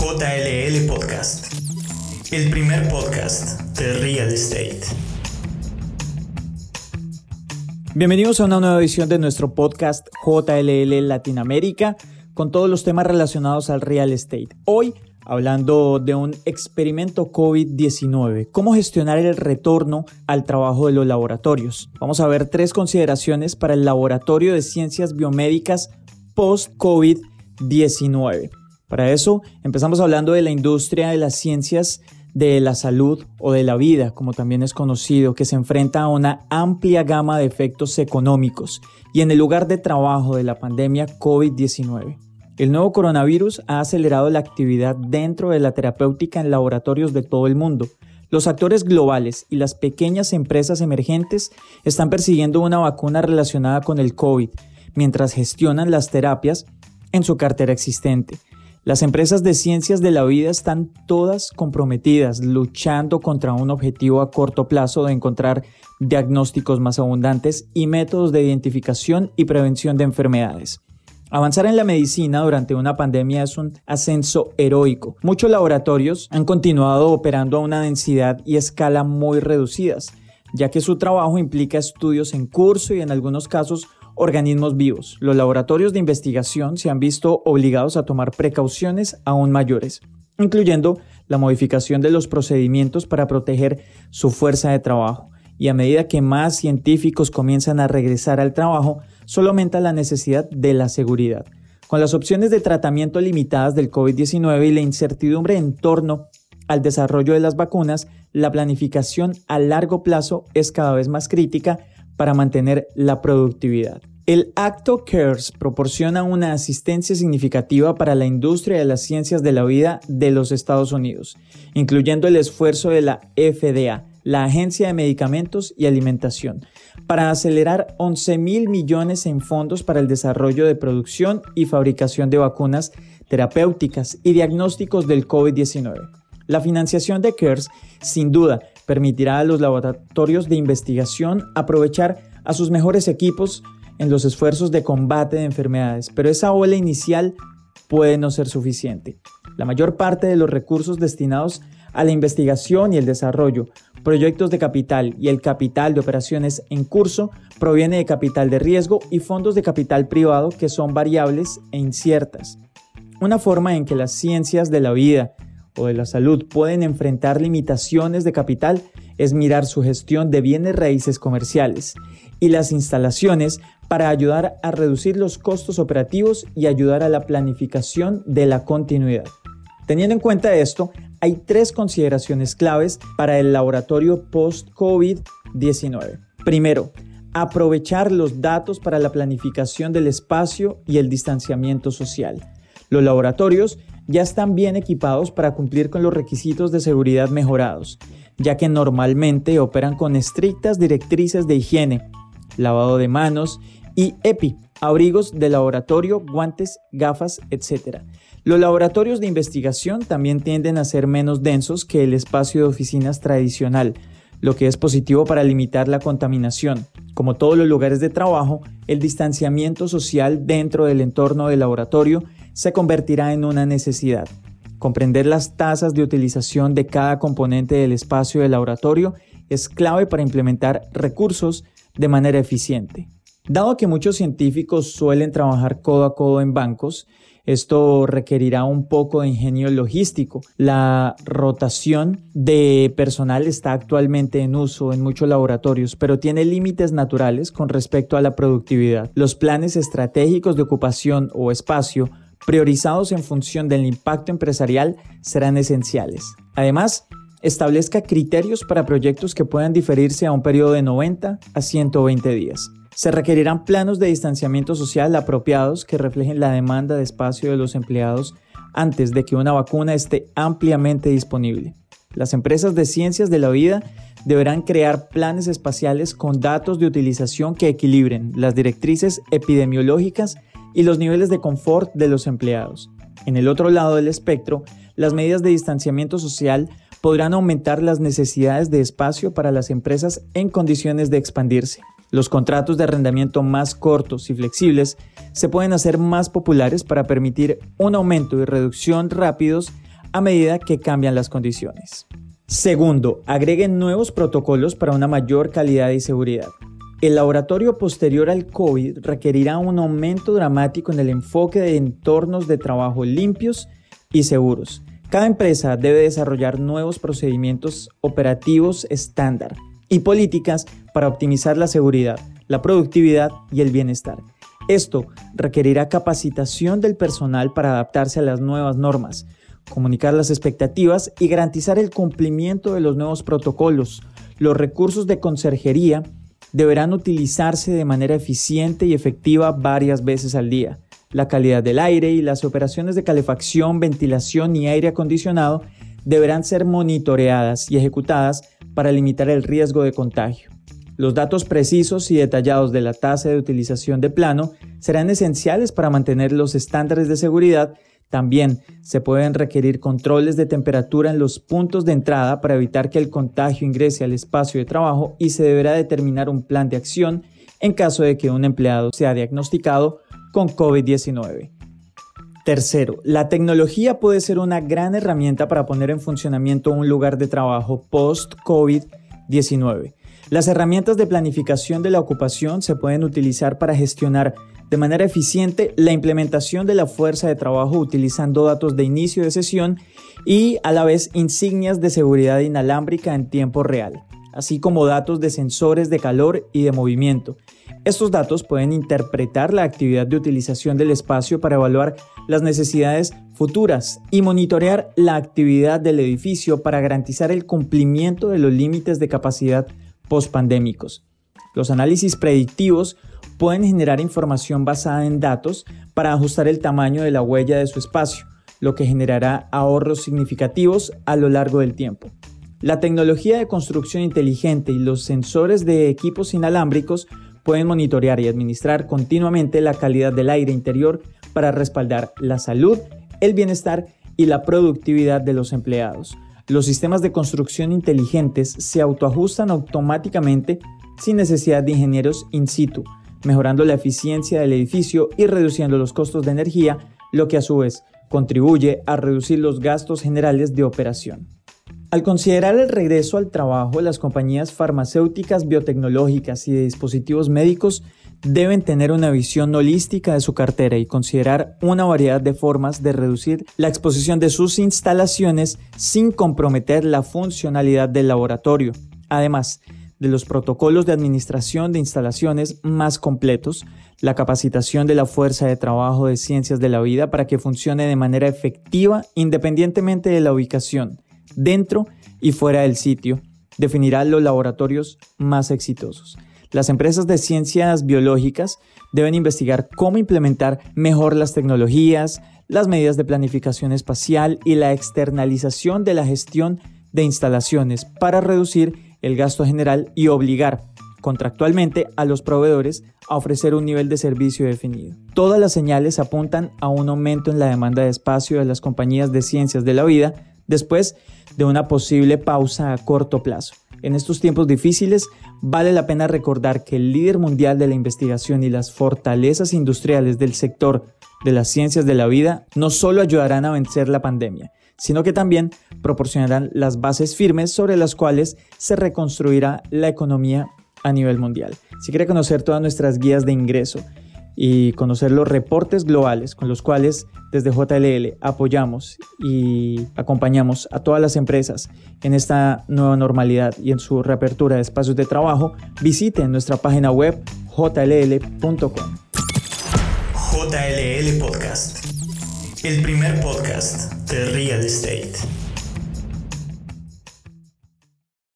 JLL Podcast, el primer podcast de real estate. Bienvenidos a una nueva edición de nuestro podcast JLL Latinoamérica con todos los temas relacionados al real estate. Hoy hablando de un experimento COVID-19, cómo gestionar el retorno al trabajo de los laboratorios. Vamos a ver tres consideraciones para el Laboratorio de Ciencias Biomédicas post-COVID-19. Para eso empezamos hablando de la industria de las ciencias de la salud o de la vida, como también es conocido, que se enfrenta a una amplia gama de efectos económicos y en el lugar de trabajo de la pandemia COVID-19. El nuevo coronavirus ha acelerado la actividad dentro de la terapéutica en laboratorios de todo el mundo. Los actores globales y las pequeñas empresas emergentes están persiguiendo una vacuna relacionada con el COVID, mientras gestionan las terapias en su cartera existente. Las empresas de ciencias de la vida están todas comprometidas, luchando contra un objetivo a corto plazo de encontrar diagnósticos más abundantes y métodos de identificación y prevención de enfermedades. Avanzar en la medicina durante una pandemia es un ascenso heroico. Muchos laboratorios han continuado operando a una densidad y escala muy reducidas, ya que su trabajo implica estudios en curso y en algunos casos organismos vivos. Los laboratorios de investigación se han visto obligados a tomar precauciones aún mayores, incluyendo la modificación de los procedimientos para proteger su fuerza de trabajo. Y a medida que más científicos comienzan a regresar al trabajo, solo aumenta la necesidad de la seguridad. Con las opciones de tratamiento limitadas del COVID-19 y la incertidumbre en torno al desarrollo de las vacunas, la planificación a largo plazo es cada vez más crítica para mantener la productividad. El Acto CARES proporciona una asistencia significativa para la industria de las ciencias de la vida de los Estados Unidos, incluyendo el esfuerzo de la FDA, la Agencia de Medicamentos y Alimentación, para acelerar 11 mil millones en fondos para el desarrollo de producción y fabricación de vacunas terapéuticas y diagnósticos del COVID-19. La financiación de CARES, sin duda, permitirá a los laboratorios de investigación aprovechar a sus mejores equipos en los esfuerzos de combate de enfermedades, pero esa ola inicial puede no ser suficiente. La mayor parte de los recursos destinados a la investigación y el desarrollo proyectos de capital y el capital de operaciones en curso proviene de capital de riesgo y fondos de capital privado que son variables e inciertas. Una forma en que las ciencias de la vida o de la salud pueden enfrentar limitaciones de capital es mirar su gestión de bienes raíces comerciales y las instalaciones para ayudar a reducir los costos operativos y ayudar a la planificación de la continuidad. Teniendo en cuenta esto, hay tres consideraciones claves para el laboratorio post-COVID-19. Primero, aprovechar los datos para la planificación del espacio y el distanciamiento social. Los laboratorios ya están bien equipados para cumplir con los requisitos de seguridad mejorados, ya que normalmente operan con estrictas directrices de higiene, lavado de manos y EPI, abrigos de laboratorio, guantes, gafas, etc. Los laboratorios de investigación también tienden a ser menos densos que el espacio de oficinas tradicional, lo que es positivo para limitar la contaminación. Como todos los lugares de trabajo, el distanciamiento social dentro del entorno del laboratorio se convertirá en una necesidad. Comprender las tasas de utilización de cada componente del espacio del laboratorio es clave para implementar recursos de manera eficiente. Dado que muchos científicos suelen trabajar codo a codo en bancos, esto requerirá un poco de ingenio logístico. La rotación de personal está actualmente en uso en muchos laboratorios, pero tiene límites naturales con respecto a la productividad. Los planes estratégicos de ocupación o espacio priorizados en función del impacto empresarial serán esenciales. Además, establezca criterios para proyectos que puedan diferirse a un periodo de 90 a 120 días. Se requerirán planos de distanciamiento social apropiados que reflejen la demanda de espacio de los empleados antes de que una vacuna esté ampliamente disponible. Las empresas de ciencias de la vida deberán crear planes espaciales con datos de utilización que equilibren las directrices epidemiológicas y los niveles de confort de los empleados. En el otro lado del espectro, las medidas de distanciamiento social podrán aumentar las necesidades de espacio para las empresas en condiciones de expandirse. Los contratos de arrendamiento más cortos y flexibles se pueden hacer más populares para permitir un aumento y reducción rápidos a medida que cambian las condiciones. Segundo, agreguen nuevos protocolos para una mayor calidad y seguridad. El laboratorio posterior al COVID requerirá un aumento dramático en el enfoque de entornos de trabajo limpios y seguros. Cada empresa debe desarrollar nuevos procedimientos operativos estándar y políticas para optimizar la seguridad, la productividad y el bienestar. Esto requerirá capacitación del personal para adaptarse a las nuevas normas, comunicar las expectativas y garantizar el cumplimiento de los nuevos protocolos. Los recursos de conserjería deberán utilizarse de manera eficiente y efectiva varias veces al día. La calidad del aire y las operaciones de calefacción, ventilación y aire acondicionado deberán ser monitoreadas y ejecutadas para limitar el riesgo de contagio. Los datos precisos y detallados de la tasa de utilización de plano serán esenciales para mantener los estándares de seguridad. También se pueden requerir controles de temperatura en los puntos de entrada para evitar que el contagio ingrese al espacio de trabajo y se deberá determinar un plan de acción en caso de que un empleado sea diagnosticado con COVID-19. Tercero, la tecnología puede ser una gran herramienta para poner en funcionamiento un lugar de trabajo post-COVID-19. Las herramientas de planificación de la ocupación se pueden utilizar para gestionar de manera eficiente la implementación de la fuerza de trabajo utilizando datos de inicio de sesión y a la vez insignias de seguridad inalámbrica en tiempo real, así como datos de sensores de calor y de movimiento, estos datos pueden interpretar la actividad de utilización del espacio para evaluar las necesidades futuras y monitorear la actividad del edificio para garantizar el cumplimiento de los límites de capacidad pospandémicos. Los análisis predictivos pueden generar información basada en datos para ajustar el tamaño de la huella de su espacio, lo que generará ahorros significativos a lo largo del tiempo. La tecnología de construcción inteligente y los sensores de equipos inalámbricos pueden monitorear y administrar continuamente la calidad del aire interior para respaldar la salud, el bienestar y la productividad de los empleados. Los sistemas de construcción inteligentes se autoajustan automáticamente sin necesidad de ingenieros in situ, mejorando la eficiencia del edificio y reduciendo los costos de energía, lo que a su vez contribuye a reducir los gastos generales de operación. Al considerar el regreso al trabajo, las compañías farmacéuticas, biotecnológicas y de dispositivos médicos deben tener una visión holística de su cartera y considerar una variedad de formas de reducir la exposición de sus instalaciones sin comprometer la funcionalidad del laboratorio. Además, de los protocolos de administración de instalaciones más completos, la capacitación de la fuerza de trabajo de ciencias de la vida para que funcione de manera efectiva independientemente de la ubicación, dentro y fuera del sitio, definirá los laboratorios más exitosos. Las empresas de ciencias biológicas deben investigar cómo implementar mejor las tecnologías, las medidas de planificación espacial y la externalización de la gestión de instalaciones para reducir el gasto general y obligar contractualmente a los proveedores a ofrecer un nivel de servicio definido. Todas las señales apuntan a un aumento en la demanda de espacio de las compañías de ciencias de la vida después de una posible pausa a corto plazo. En estos tiempos difíciles, vale la pena recordar que el líder mundial de la investigación y las fortalezas industriales del sector de las ciencias de la vida no solo ayudarán a vencer la pandemia, sino que también proporcionarán las bases firmes sobre las cuales se reconstruirá la economía a nivel mundial. Si quiere conocer todas nuestras guías de ingreso y conocer los reportes globales con los cuales desde JLL apoyamos y acompañamos a todas las empresas en esta nueva normalidad y en su reapertura de espacios de trabajo, visite nuestra página web jll.com. JLL Podcast, el primer podcast de Real Estate.